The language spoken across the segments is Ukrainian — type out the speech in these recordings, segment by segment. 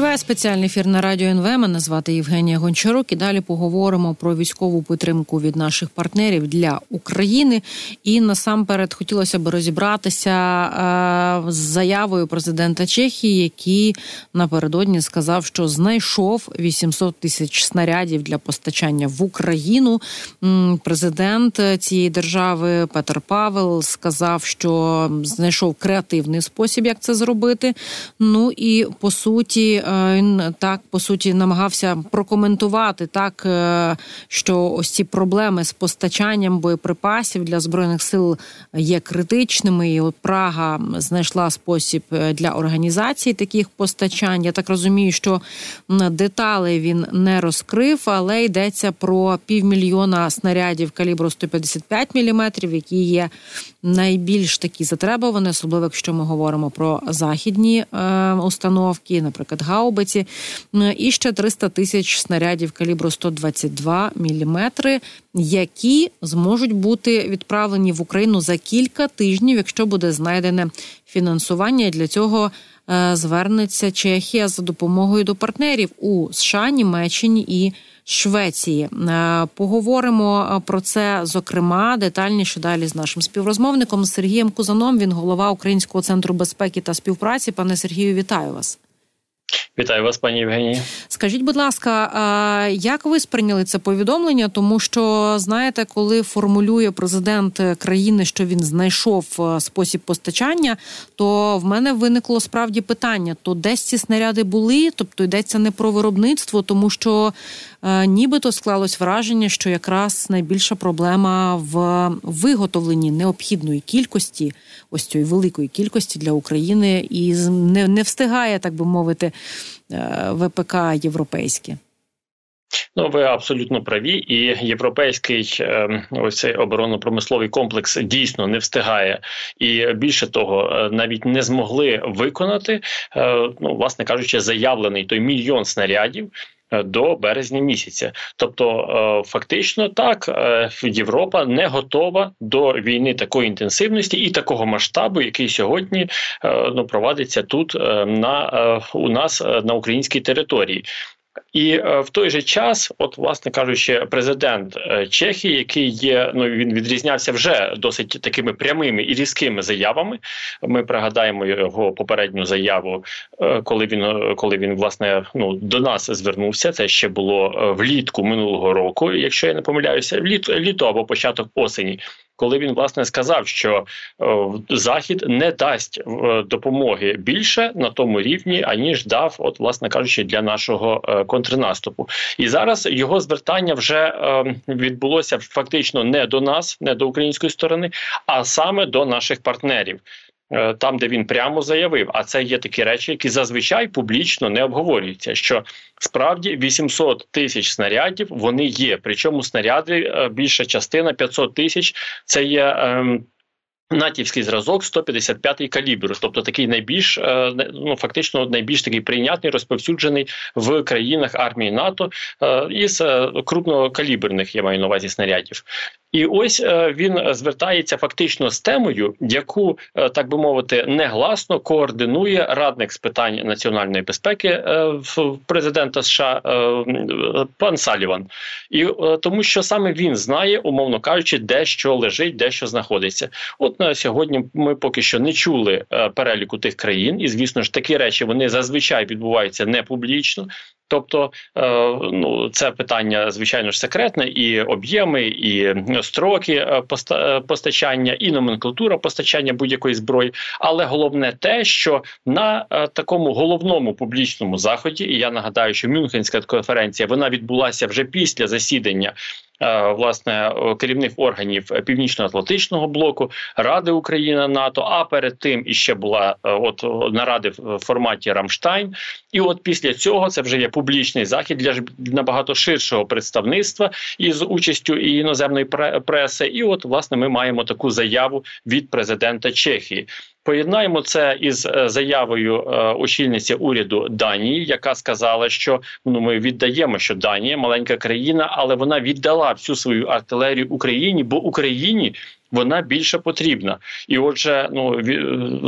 Триває спеціальний ефір на радіо НВ. Мене звати Євгенія Гончарук. І далі поговоримо про військову підтримку від наших партнерів для України. І насамперед хотілося б розібратися е, з заявою президента Чехії, який напередодні сказав, що знайшов 800 тисяч снарядів для постачання в Україну. Президент цієї держави Петр Павел сказав, що знайшов креативний спосіб, як це зробити. Ну і по суті. Е, він так по суті намагався прокоментувати так, е, що ось ці проблеми з постачанням боєприпасів для збройних сил є критичними. І от Прага знайшла спосіб е, для організації таких постачань. Я так розумію, що деталей він не розкрив, але йдеться про півмільйона снарядів калібру 155 мм, які є найбільш такі затребувані, особливо якщо ми говоримо про західні установки, наприклад, гаубиці, і ще 300 тисяч снарядів калібру 122 мм, які зможуть бути відправлені в Україну за кілька тижнів, якщо буде знайдене фінансування. Для цього е, звернеться Чехія за допомогою до партнерів у США, Німеччині і. Швеції. Е, поговоримо е, про це зокрема детальніше далі з нашим співрозмовником Сергієм Кузаном. Він голова Українського центру безпеки та співпраці. Пане Сергію, вітаю вас. Вітаю вас, пані Євгенії. Скажіть, будь ласка, як ви сприйняли це повідомлення? Тому що знаєте, коли формулює президент країни, що він знайшов е, спосіб постачання, то в мене виникло справді питання: то десь ці снаряди були, тобто йдеться не про виробництво, тому що нібито склалось враження, що якраз найбільша проблема в виготовленні необхідної кількості, ось цієї великої кількості для України, і не, не встигає, так би мовити, е, ВПК європейське. Ну, ви абсолютно праві, і європейський е, ось цей оборонно-промисловий комплекс дійсно не встигає, і більше того, навіть не змогли виконати, ну власне кажучи, заявлений той мільйон снарядів, Е, до березня місяця. Тобто, е, фактично, так е, Європа не готова до війни такої інтенсивності і такого масштабу, який сьогодні ну провадиться тут на у нас на українській території. І е, в той же час, от, власне кажучи, президент е, Чехії, який є, ну він відрізнявся вже досить такими прямими і різкими заявами. Ми пригадаємо його попередню заяву, е, коли він коли він власне ну до нас звернувся. Це ще було влітку минулого року, якщо я не помиляюся, літо літо або початок осені коли він власне сказав, що е, Захід не дасть е, допомоги більше на тому рівні, аніж дав, от власне кажучи, для нашого е, контрнаступу. І зараз його звертання вже відбулося фактично не до нас, не до української сторони, а саме до наших партнерів. Е, там, де він прямо заявив, а це є такі речі, які зазвичай публічно не обговорюються. Що справді 800 тисяч снарядів вони є. Причому снаряди е, більша частина 500 тисяч це є. Ем, Натівський зразок 155-й калібр, тобто такий найбільш е, ну фактично найбільш такий прийнятний, розповсюджений в країнах армії НАТО із крупнокаліберних, я маю на увазі снарядів. І ось е, він звертається фактично з темою, яку е, так би мовити негласно координує радник з питань національної безпеки е, президента США пан Саліван, і тому, що саме він знає, умовно кажучи, де що лежить, де що знаходиться. От на сьогодні ми поки що не чули переліку тих країн, і звісно ж такі речі вони зазвичай відбуваються не публічно. Тобто, е, ну це питання звичайно ж секретне, і об'єми, і строки е, е, постачання, і номенклатура постачання будь-якої зброї. Але головне те, що на такому головному публічному заході, і я нагадаю, що Мюнхенська конференція вона відбулася вже після засідання власне керівних органів північно-атлантичного блоку Ради України НАТО. А перед тим іще була е, от наради в форматі Рамштайн. І от після цього це вже є публічний захід для набагато ширшого представництва із участю і іноземної преси. І от власне ми маємо таку заяву від президента Чехії. Поєднаємо це із е, заявою е, очільниці уряду Данії, яка сказала, що ну ми віддаємо, що Данія маленька країна, але вона віддала всю свою артилерію Україні, бо Україні вона більше потрібна. І, отже, ну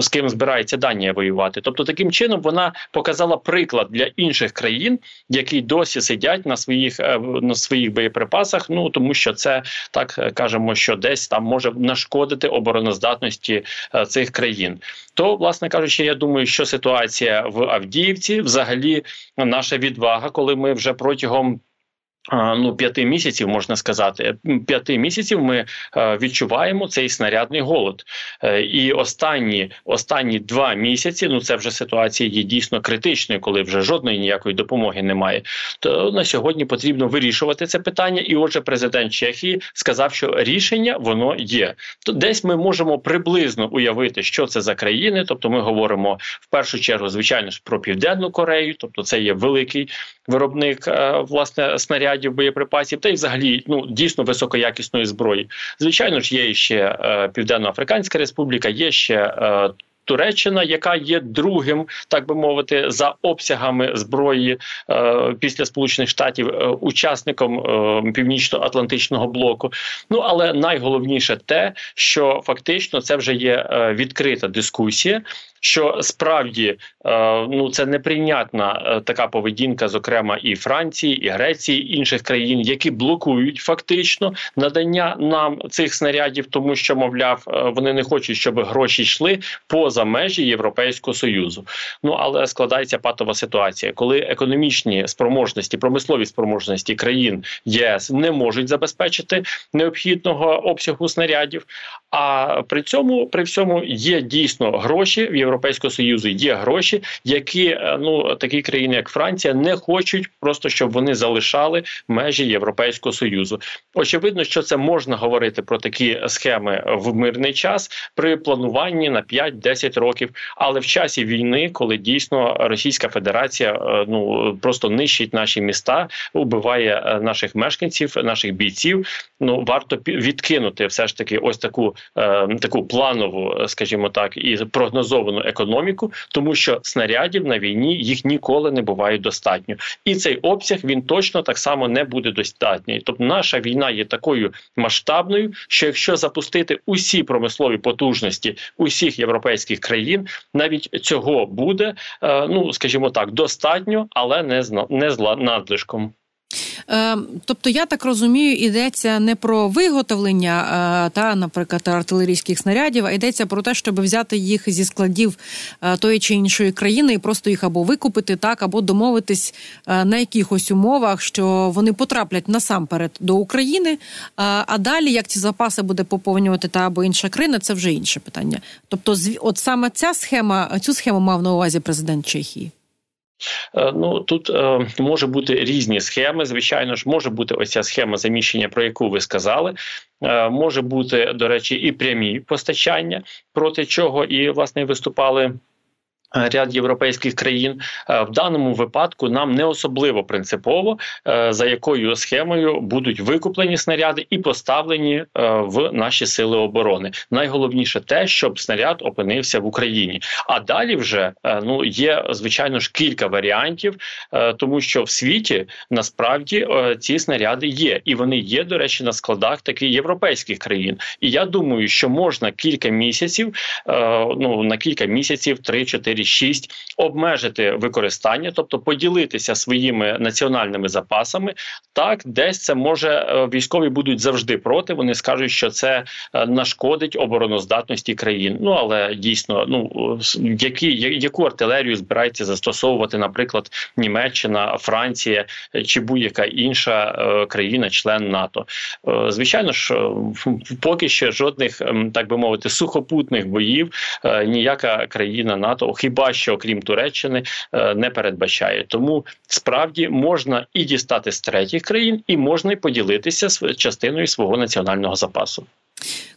з ким збирається Данія воювати. Тобто, таким чином вона показала приклад для інших країн, які досі сидять на своїх е, на своїх боєприпасах. Ну тому що це так е, кажемо, що десь там може нашкодити обороноздатності е, цих країн. То, власне кажучи, я думаю, що ситуація в Авдіївці, взагалі, наша відвага, коли ми вже протягом Ну, п'яти місяців можна сказати, п'яти місяців ми е, відчуваємо цей снарядний голод, е, і останні останні два місяці. Ну це вже ситуація є дійсно критичною, коли вже жодної ніякої допомоги немає. То на сьогодні потрібно вирішувати це питання. І, отже, президент Чехії сказав, що рішення воно є. То десь ми можемо приблизно уявити, що це за країни. Тобто, ми говоримо в першу чергу, звичайно ж, про південну Корею, тобто це є великий виробник е, власне снарядів, боєприпасів, та й взагалі ну дійсно високоякісної зброї. Звичайно ж, є ще е, Південно-Африканська Республіка, є ще. Е, Туреччина, яка є другим, так би мовити, за обсягами зброї е, після Сполучених Штатів, е, учасником е, північно-атлантичного блоку. Ну але найголовніше те, що фактично це вже є відкрита дискусія що справді е, ну це неприйнятна е, така поведінка, зокрема і Франції, і Греції, і інших країн, які блокують фактично надання нам цих снарядів, тому що мовляв е, вони не хочуть, щоб гроші йшли поза межі Європейського союзу. Ну але складається патова ситуація, коли економічні спроможності, промислові спроможності країн ЄС не можуть забезпечити необхідного обсягу снарядів. А при цьому при всьому є дійсно гроші в Європейського союзу. Є гроші, які е, ну такі країни, як Франція, не хочуть просто щоб вони залишали межі Європейського союзу. Очевидно, що це можна говорити про такі схеми в мирний час при плануванні на 5-10 років. Але в часі війни, коли дійсно Російська Федерація е, ну просто нищить наші міста, убиває е, наших мешканців, наших бійців. Ну варто відкинути все ж таки ось таку таку планову, скажімо так, і прогнозовану економіку, тому що снарядів на війні їх ніколи не буває достатньо, і цей обсяг він точно так само не буде достатній. Тобто, наша війна є такою масштабною, що якщо запустити усі промислові потужності усіх європейських країн, навіть цього буде, е, ну скажімо так, достатньо, але не з надлишком. Е, тобто, я так розумію, йдеться не про виготовлення е, та, наприклад, артилерійських снарядів, а йдеться про те, щоб взяти їх зі складів е, тої чи іншої країни і просто їх або викупити, так, або домовитись на якихось умовах, що вони потраплять насамперед до України. А далі, як ці запаси буде поповнювати та або інша країна, це вже інше питання. Тобто, от саме ця схема, цю схему мав на увазі президент Чехії. Е, ну тут е, може бути різні схеми. Звичайно ж, може бути оця схема заміщення, про яку ви сказали. Е, може бути, до речі, і прямі постачання, проти чого і власне виступали. Ряд європейських країн е, в даному випадку нам не особливо принципово е, за якою схемою будуть викуплені снаряди і поставлені е, в наші сили оборони. Найголовніше те, щоб снаряд опинився в Україні. А далі вже ну є звичайно ж кілька варіантів, тому що в світі насправді ці снаряди є, і вони є, до речі, на складах таких європейських країн. І я думаю, що можна кілька місяців, ну на кілька місяців, 3-4 6 обмежити використання, тобто поділитися своїми національними запасами. Так, десь це може е, військові будуть завжди проти. Вони скажуть, що це е, нашкодить обороноздатності країн. Ну але дійсно, ну які яку артилерію збирається застосовувати, наприклад, Німеччина, Франція е, чи будь-яка інша країна-член НАТО. Звичайно ж, поки що жодних ем, так би мовити сухопутних боїв ніяка країна НАТО хіба що крім Туреччини е, не передбачає. Тому справді можна і дістати з третіх країн, і можна й поділитися частиною свого національного запасу.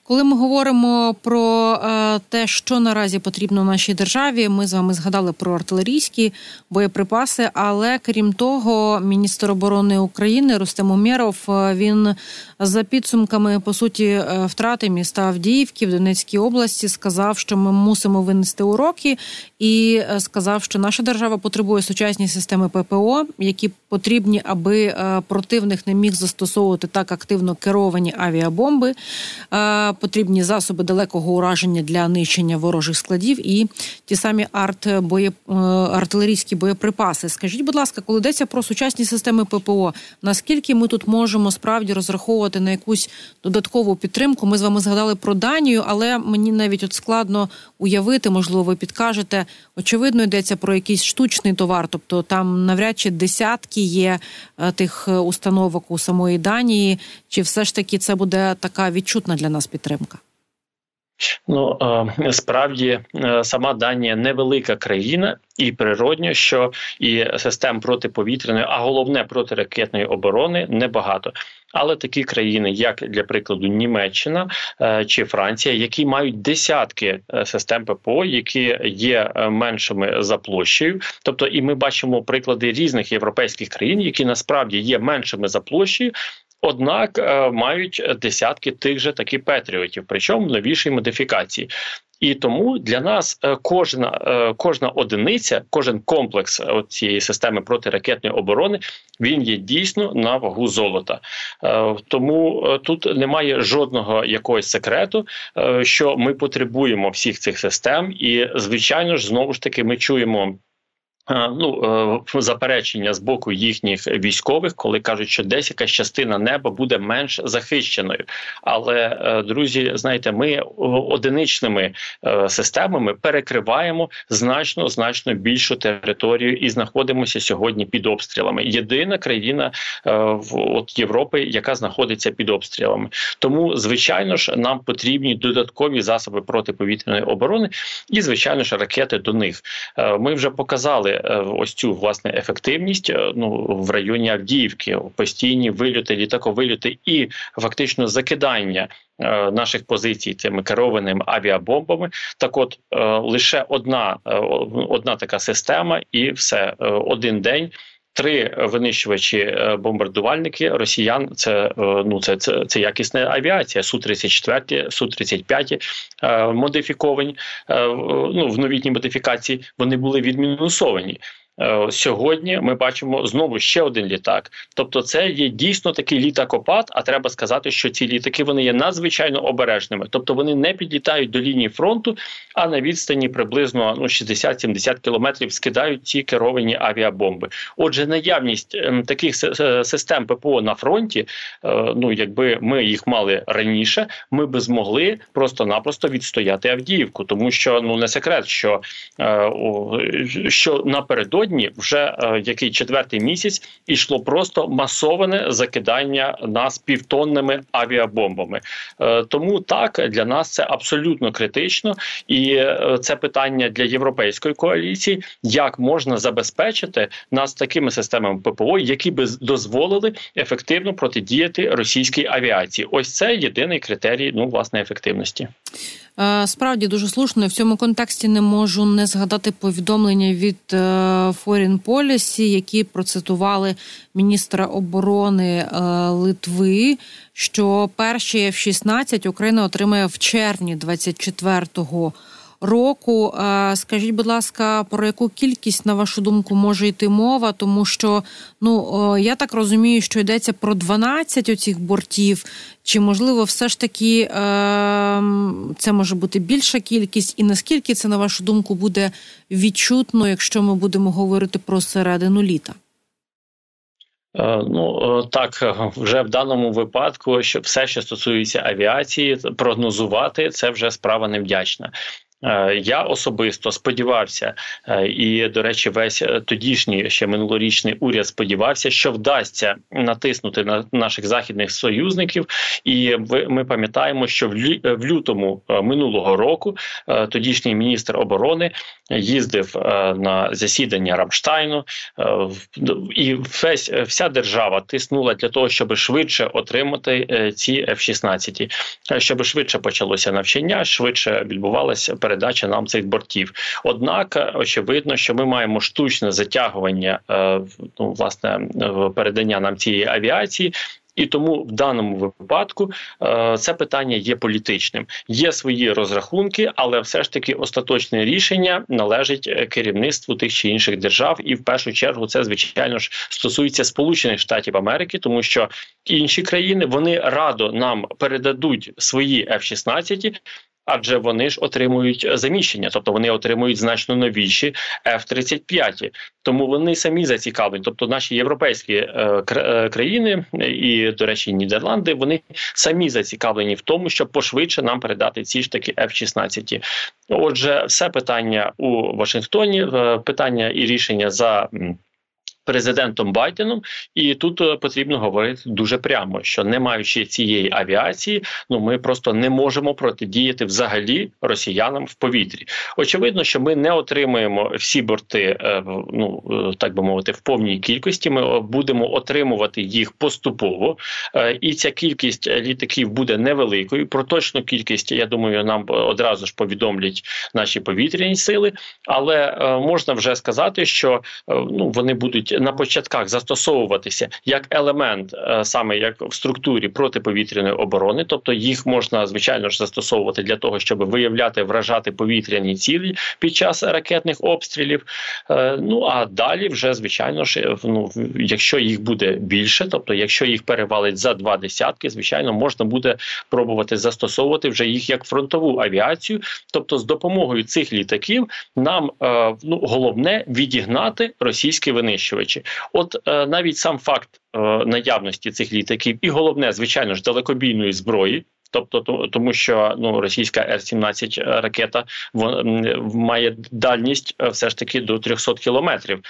Коли ми говоримо про е, те, що наразі потрібно нашій державі, ми з вами згадали про артилерійські боєприпаси. Але крім того, міністр оборони України Рустем Умєров, е, він за підсумками по суті е, втрати міста Авдіївки в Донецькій області сказав, що ми мусимо винести уроки, і сказав, що наша держава потребує сучасні системи ППО, які потрібні, аби противник не міг застосовувати так активно керовані авіабомби. Потрібні засоби далекого ураження для нищення ворожих складів і ті самі арт боє артилерійські боєприпаси. Скажіть, будь ласка, коли йдеться про сучасні системи ППО, наскільки ми тут можемо справді розраховувати на якусь додаткову підтримку? Ми з вами згадали про Данію, але мені навіть от складно уявити, можливо, ви підкажете. Очевидно, йдеться про якийсь штучний товар, тобто там навряд чи десятки є е, тих е, установок у самої Данії, чи все ж таки це буде така відчутна для нас підтримка? Ну е, справді сама Данія невелика країна, і природньо, що і систем протиповітряної, а головне протиракетної оборони небагато. Але такі країни, як для прикладу Німеччина е, чи Франція, які мають десятки е, систем ППО, які є е, меншими за площею, тобто, і ми бачимо приклади різних європейських країн, які насправді є меншими за площею. Однак мають десятки тих же таки патріотів, причому новішій модифікації. І тому для нас е, кожна е, кожна одиниця, кожен комплекс е, цієї системи протиракетної оборони він є дійсно на вагу золота. Тому тут немає жодного якогось секрету, що ми потребуємо всіх цих систем, і звичайно ж знову ж таки ми чуємо. Ну е, заперечення з боку їхніх військових, коли кажуть, що десь якась частина неба буде менш захищеною. Але е, друзі, знаєте, ми одиничними е, системами перекриваємо значно значно більшу територію і знаходимося сьогодні під обстрілами. Єдина країна от Європи, яка знаходиться під обстрілами. Тому, звичайно ж, нам потрібні додаткові засоби протиповітряної оборони, і звичайно ж ракети до них. Ми вже показали. Е, ось цю власне ефективність е, ну в районі Авдіївки, постійні вильоти, літаковильоти і фактично закидання. Е, наших позицій цими керованими авіабомбами, так от лише одна одна така система, і все один день три винищувачі е, бомбардувальники росіян. Це е, ну це це, це якісна авіація. Су 34 су 35 е, модифіковані ну в новітній модифікації. Вони були відмінусовані. Е, сьогодні ми бачимо знову ще один літак. Тобто, це є дійсно такий літакопад. А треба сказати, що ці літаки вони є надзвичайно обережними, тобто вони не підлітають до лінії фронту, а на відстані приблизно ну 60-70 кілометрів скидають ці керовані авіабомби. Отже, наявність ем, таких систем ППО на фронті, е, ну якби ми їх мали раніше, ми би змогли просто-напросто відстояти Авдіївку, тому що ну не секрет, що, е, що напередодні сьогодні вже е, який четвертий місяць ішло просто масоване закидання нас півтонними авіабомбами. Е, тому так для нас це абсолютно критично, і е, це питання для європейської коаліції, як можна забезпечити нас такими системами ППО, які би дозволили ефективно протидіяти російській авіації. Ось це єдиний критерій ну власне ефективності. Справді дуже слушно в цьому контексті не можу не згадати повідомлення від Foreign Policy, які процитували міністра оборони е, Литви, що перші F-16 Україна отримає в червні 24-го року. Скажіть, будь ласка, про яку кількість на вашу думку може йти мова? Тому що ну я так розумію, що йдеться про 12 оцих бортів, чи можливо все ж таки е, це може бути більша кількість, і наскільки це на вашу думку буде відчутно, якщо ми будемо говорити про середину літа? Е, ну так, вже в даному випадку, що все, що стосується авіації, прогнозувати це вже справа невдячна. Е, я особисто сподівався, е, і до речі, весь е, тодішній ще минулорічний уряд сподівався, що вдасться натиснути на наших західних союзників. І ми пам'ятаємо, що в лютому минулого року тодішній міністр оборони їздив на засідання Рамштайну, і весь вся держава тиснула для того, щоб швидше отримати ці F-16, щоб швидше почалося навчання, швидше відбувалося передача нам цих бортів. Однак очевидно, що ми маємо штучне затягування е, ну, власне передання нам цієї авіації. І тому в даному випадку е, це питання є політичним. Є свої розрахунки, але все ж таки остаточне рішення належить е, керівництву тих чи інших держав, і в першу чергу це звичайно ж стосується Сполучених Штатів Америки, тому що інші країни вони радо нам передадуть свої F-16, адже вони ж отримують заміщення, тобто вони отримують значно новіші F-35. Тому вони самі зацікавлені. Тобто, наші європейські е, е, країни і, до речі, Нідерланди вони самі зацікавлені в тому, щоб пошвидше нам передати ці ж таки F-16. Отже, все питання у Вашингтоні, е, питання і рішення за президентом Байденом, і тут е, потрібно говорити дуже прямо, що не маючи цієї авіації, ну ми просто не можемо протидіяти взагалі росіянам в повітрі. Очевидно, що ми не отримуємо всі борти, е, ну е, так би мовити, в повній кількості. Ми будемо отримувати їх поступово, і ця кількість літаків буде невеликою. Про точну кількість я думаю, нам одразу ж повідомлять наші повітряні сили, але можна вже сказати, що ну вони будуть на початках застосовуватися як елемент, е, саме як в структурі протиповітряної оборони, тобто їх можна звичайно ж застосовувати для того, щоб виявляти вражати повітряні цілі під час ракетних обстрілів. Е, ну а далі, вже звичайно ж, е, ну якщо їх буде більше, тобто якщо їх перевалить за два десятки, звичайно, можна буде пробувати застосовувати вже їх як фронтову авіацію, тобто з допомогою цих літаків нам ну головне відігнати російські винищувачі речі. От е, навіть сам факт е, наявності цих літаків, і головне, звичайно ж, далекобійної зброї. Тобто, тому що ну російська Р-17 ракета вон, має дальність е, все ж таки до 300 кілометрів.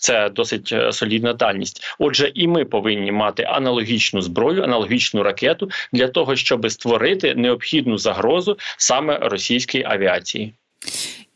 Це досить е, солідна дальність. Отже, і ми повинні мати аналогічну зброю, аналогічну ракету для того, щоб створити необхідну загрозу саме російській авіації.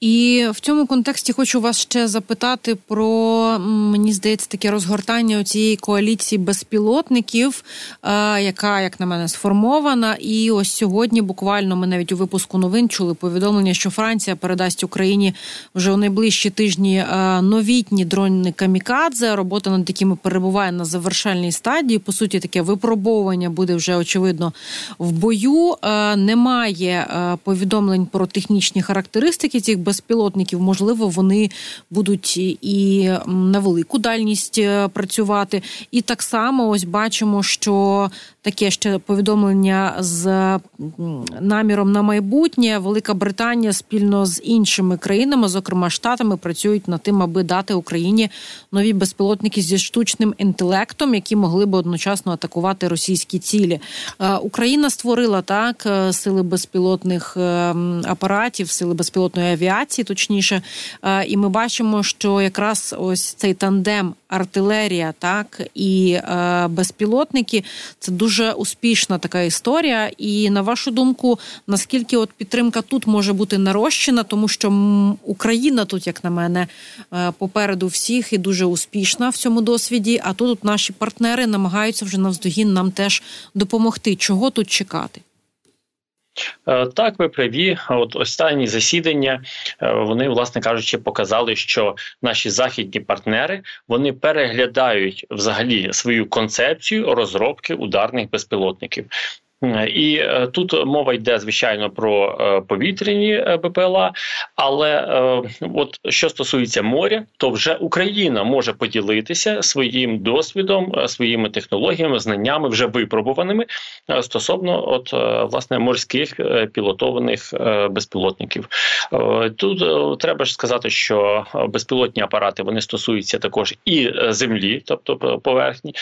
І в цьому контексті хочу вас ще запитати про мені здається таке розгортання цієї коаліції безпілотників, е, яка, як на мене, сформована. І ось сьогодні, буквально, ми навіть у випуску новин чули повідомлення, що Франція передасть Україні вже у найближчі тижні е, новітні дрони камікадзе. Робота над якими перебуває на завершальній стадії. По суті, таке випробовування буде вже очевидно в бою. Е, немає повідомлень про технічні характеристики цих безпілотників, можливо, вони будуть і на велику дальність е, працювати. І так само ось бачимо, що таке ще повідомлення з наміром на майбутнє. Велика Британія спільно з іншими країнами, зокрема штатами, працюють над тим, аби дати Україні нові безпілотники зі штучним інтелектом, які могли б одночасно атакувати російські цілі. Е, Україна створила так е, сили безпілотних апаратів, сили безпілотної авіації авіації, точніше, е, і ми бачимо, що якраз ось цей тандем артилерія, так і е, безпілотники це дуже успішна така історія. І на вашу думку, наскільки от підтримка тут може бути нарощена, тому що Україна тут, як на мене, е, попереду всіх і дуже успішна в цьому досвіді. А тут наші партнери намагаються вже навздогін нам теж допомогти. Чого тут чекати? Е, так, ви праві. От останні засідання е, вони, власне кажучи, показали, що наші західні партнери вони переглядають взагалі свою концепцію розробки ударних безпілотників. І е, тут мова йде звичайно про е, повітряні е, БПЛА. Але от що стосується моря, то вже Україна може поділитися своїм досвідом, своїми технологіями, знаннями вже випробуваними стосовно от власне морських пілотованих безпілотників. Тут треба ж сказати, що безпілотні апарати вони стосуються також і землі, тобто поверхні,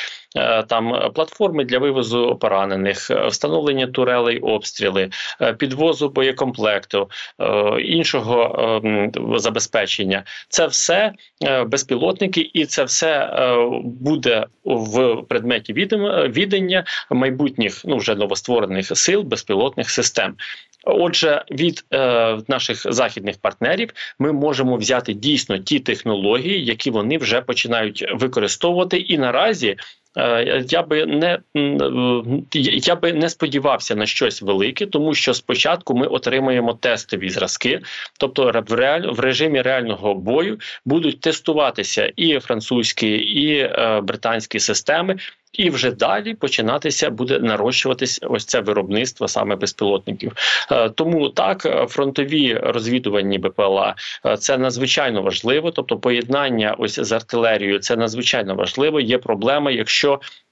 там платформи для вивозу поранених встановлення турелей, обстріли, е, підвозу боєкомплекту, е, іншого ем, забезпечення. Це все е, безпілотники, і це все буде в предметі відання майбутніх ну вже новостворених сил безпілотних систем. Отже, від е, наших західних партнерів ми можемо взяти дійсно ті технології, які вони вже починають використовувати, і наразі я би не я би не сподівався на щось велике, тому що спочатку ми отримаємо тестові зразки, тобто в реаль в режимі реального бою будуть тестуватися і французькі, і британські системи. І вже далі починатися буде нарощуватись ось це виробництво саме безпілотників. Тому так фронтові розвідувальні БПЛА це надзвичайно важливо. Тобто, поєднання ось з артилерією це надзвичайно важливо. Є проблема, якщо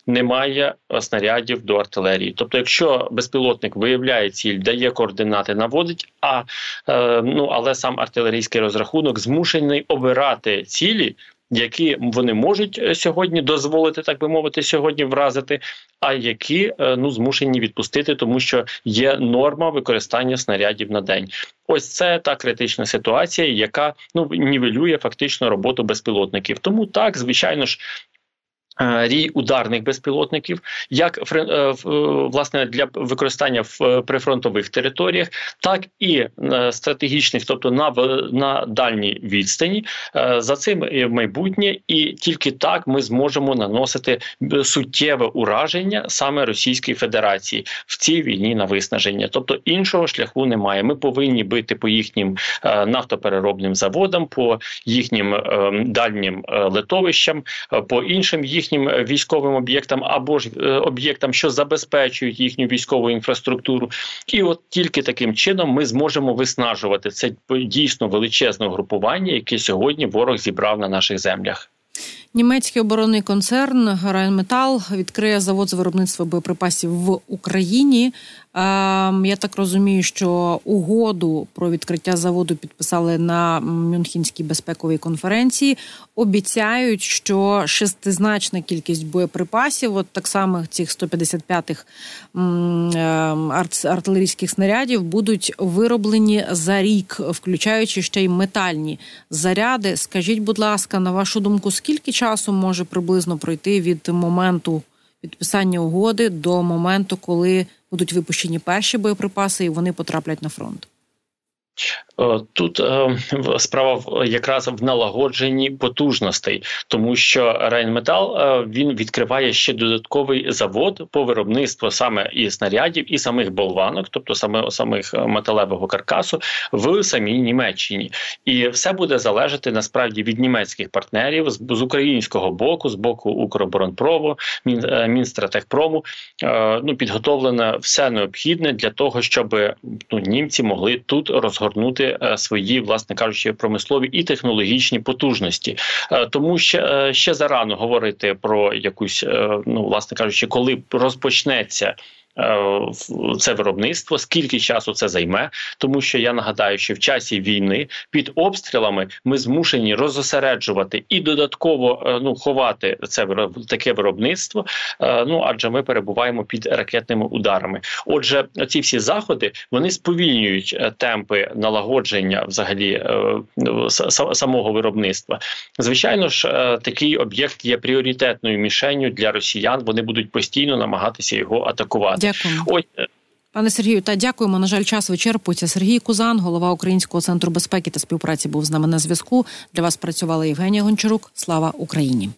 немає снарядів до артилерії. Тобто, якщо безпілотник виявляє ціль, дає координати, наводить, а е, ну але сам артилерійський розрахунок змушений обирати цілі. Які вони можуть е, сьогодні дозволити, так би мовити, сьогодні вразити, а які е, ну змушені відпустити, тому що є норма використання снарядів на день. Ось це та критична ситуація, яка ну нівелює фактично роботу безпілотників. Тому так, звичайно ж, рій ударних безпілотників, як е, е, власне для використання в прифронтових територіях, так і стратегічних, тобто на на дальній відстані. За цим майбутнє, і тільки так ми зможемо наносити суттєве ураження саме Російської Федерації в цій війні на виснаження. Тобто іншого шляху немає. Ми повинні бити по їхнім нафтопереробним заводам, по їхнім дальнім литовищам, по іншим їх їхнім е, військовим об'єктам або ж е, об'єктам, що забезпечують їхню військову інфраструктуру, і от тільки таким чином ми зможемо виснажувати це дійсно величезне групування, яке сьогодні ворог зібрав на наших землях. Німецький оборонний концерн Райнметал відкриє завод з виробництва боєприпасів в Україні. Ем, я так розумію, що угоду про відкриття заводу підписали на Мюнхенській безпековій конференції. Обіцяють, що шестизначна кількість боєприпасів, от так само цих 155-х ем, артилерійських снарядів, будуть вироблені за рік, включаючи ще й метальні заряди. Скажіть, будь ласка, на вашу думку, скільки часу може приблизно пройти від моменту підписання угоди до моменту, коли будуть випущені перші боєприпаси і вони потраплять на фронт? Е, тут е, справа якраз в налагодженні потужностей, тому що Рейнметал е, він відкриває ще додатковий завод по виробництву саме і снарядів, і самих болванок, тобто саме самих металевого каркасу, в самій Німеччині, і все буде залежати насправді від німецьких партнерів з, з українського боку, з боку Укроборонпрому, Мін, Мінстратехпрому. Ну підготовлено все необхідне для того, щоб ну німці могли тут розгорнути збільшити е, свої, власне кажучи, промислові і технологічні потужності, е, тому ще е, ще зарано говорити про якусь, ну власне кажучи, коли розпочнеться. Е, це виробництво, скільки часу це займе, тому що я нагадаю, що в часі війни під обстрілами ми змушені розосереджувати і додатково е, ну ховати це таке виробництво. Е, ну адже ми перебуваємо під ракетними ударами. Отже, ці всі заходи вони сповільнюють темпи налагодження взагалі самого виробництва. Звичайно ж, такий об'єкт є пріоритетною мішенню для росіян. Вони будуть постійно намагатися його атакувати. Дякую. Ось. Пане Сергію, та дякуємо. На жаль, час вичерпується. Сергій Кузан, голова Українського центру безпеки та співпраці, був з нами на зв'язку. Для вас працювала Євгенія Гончарук. Слава Україні.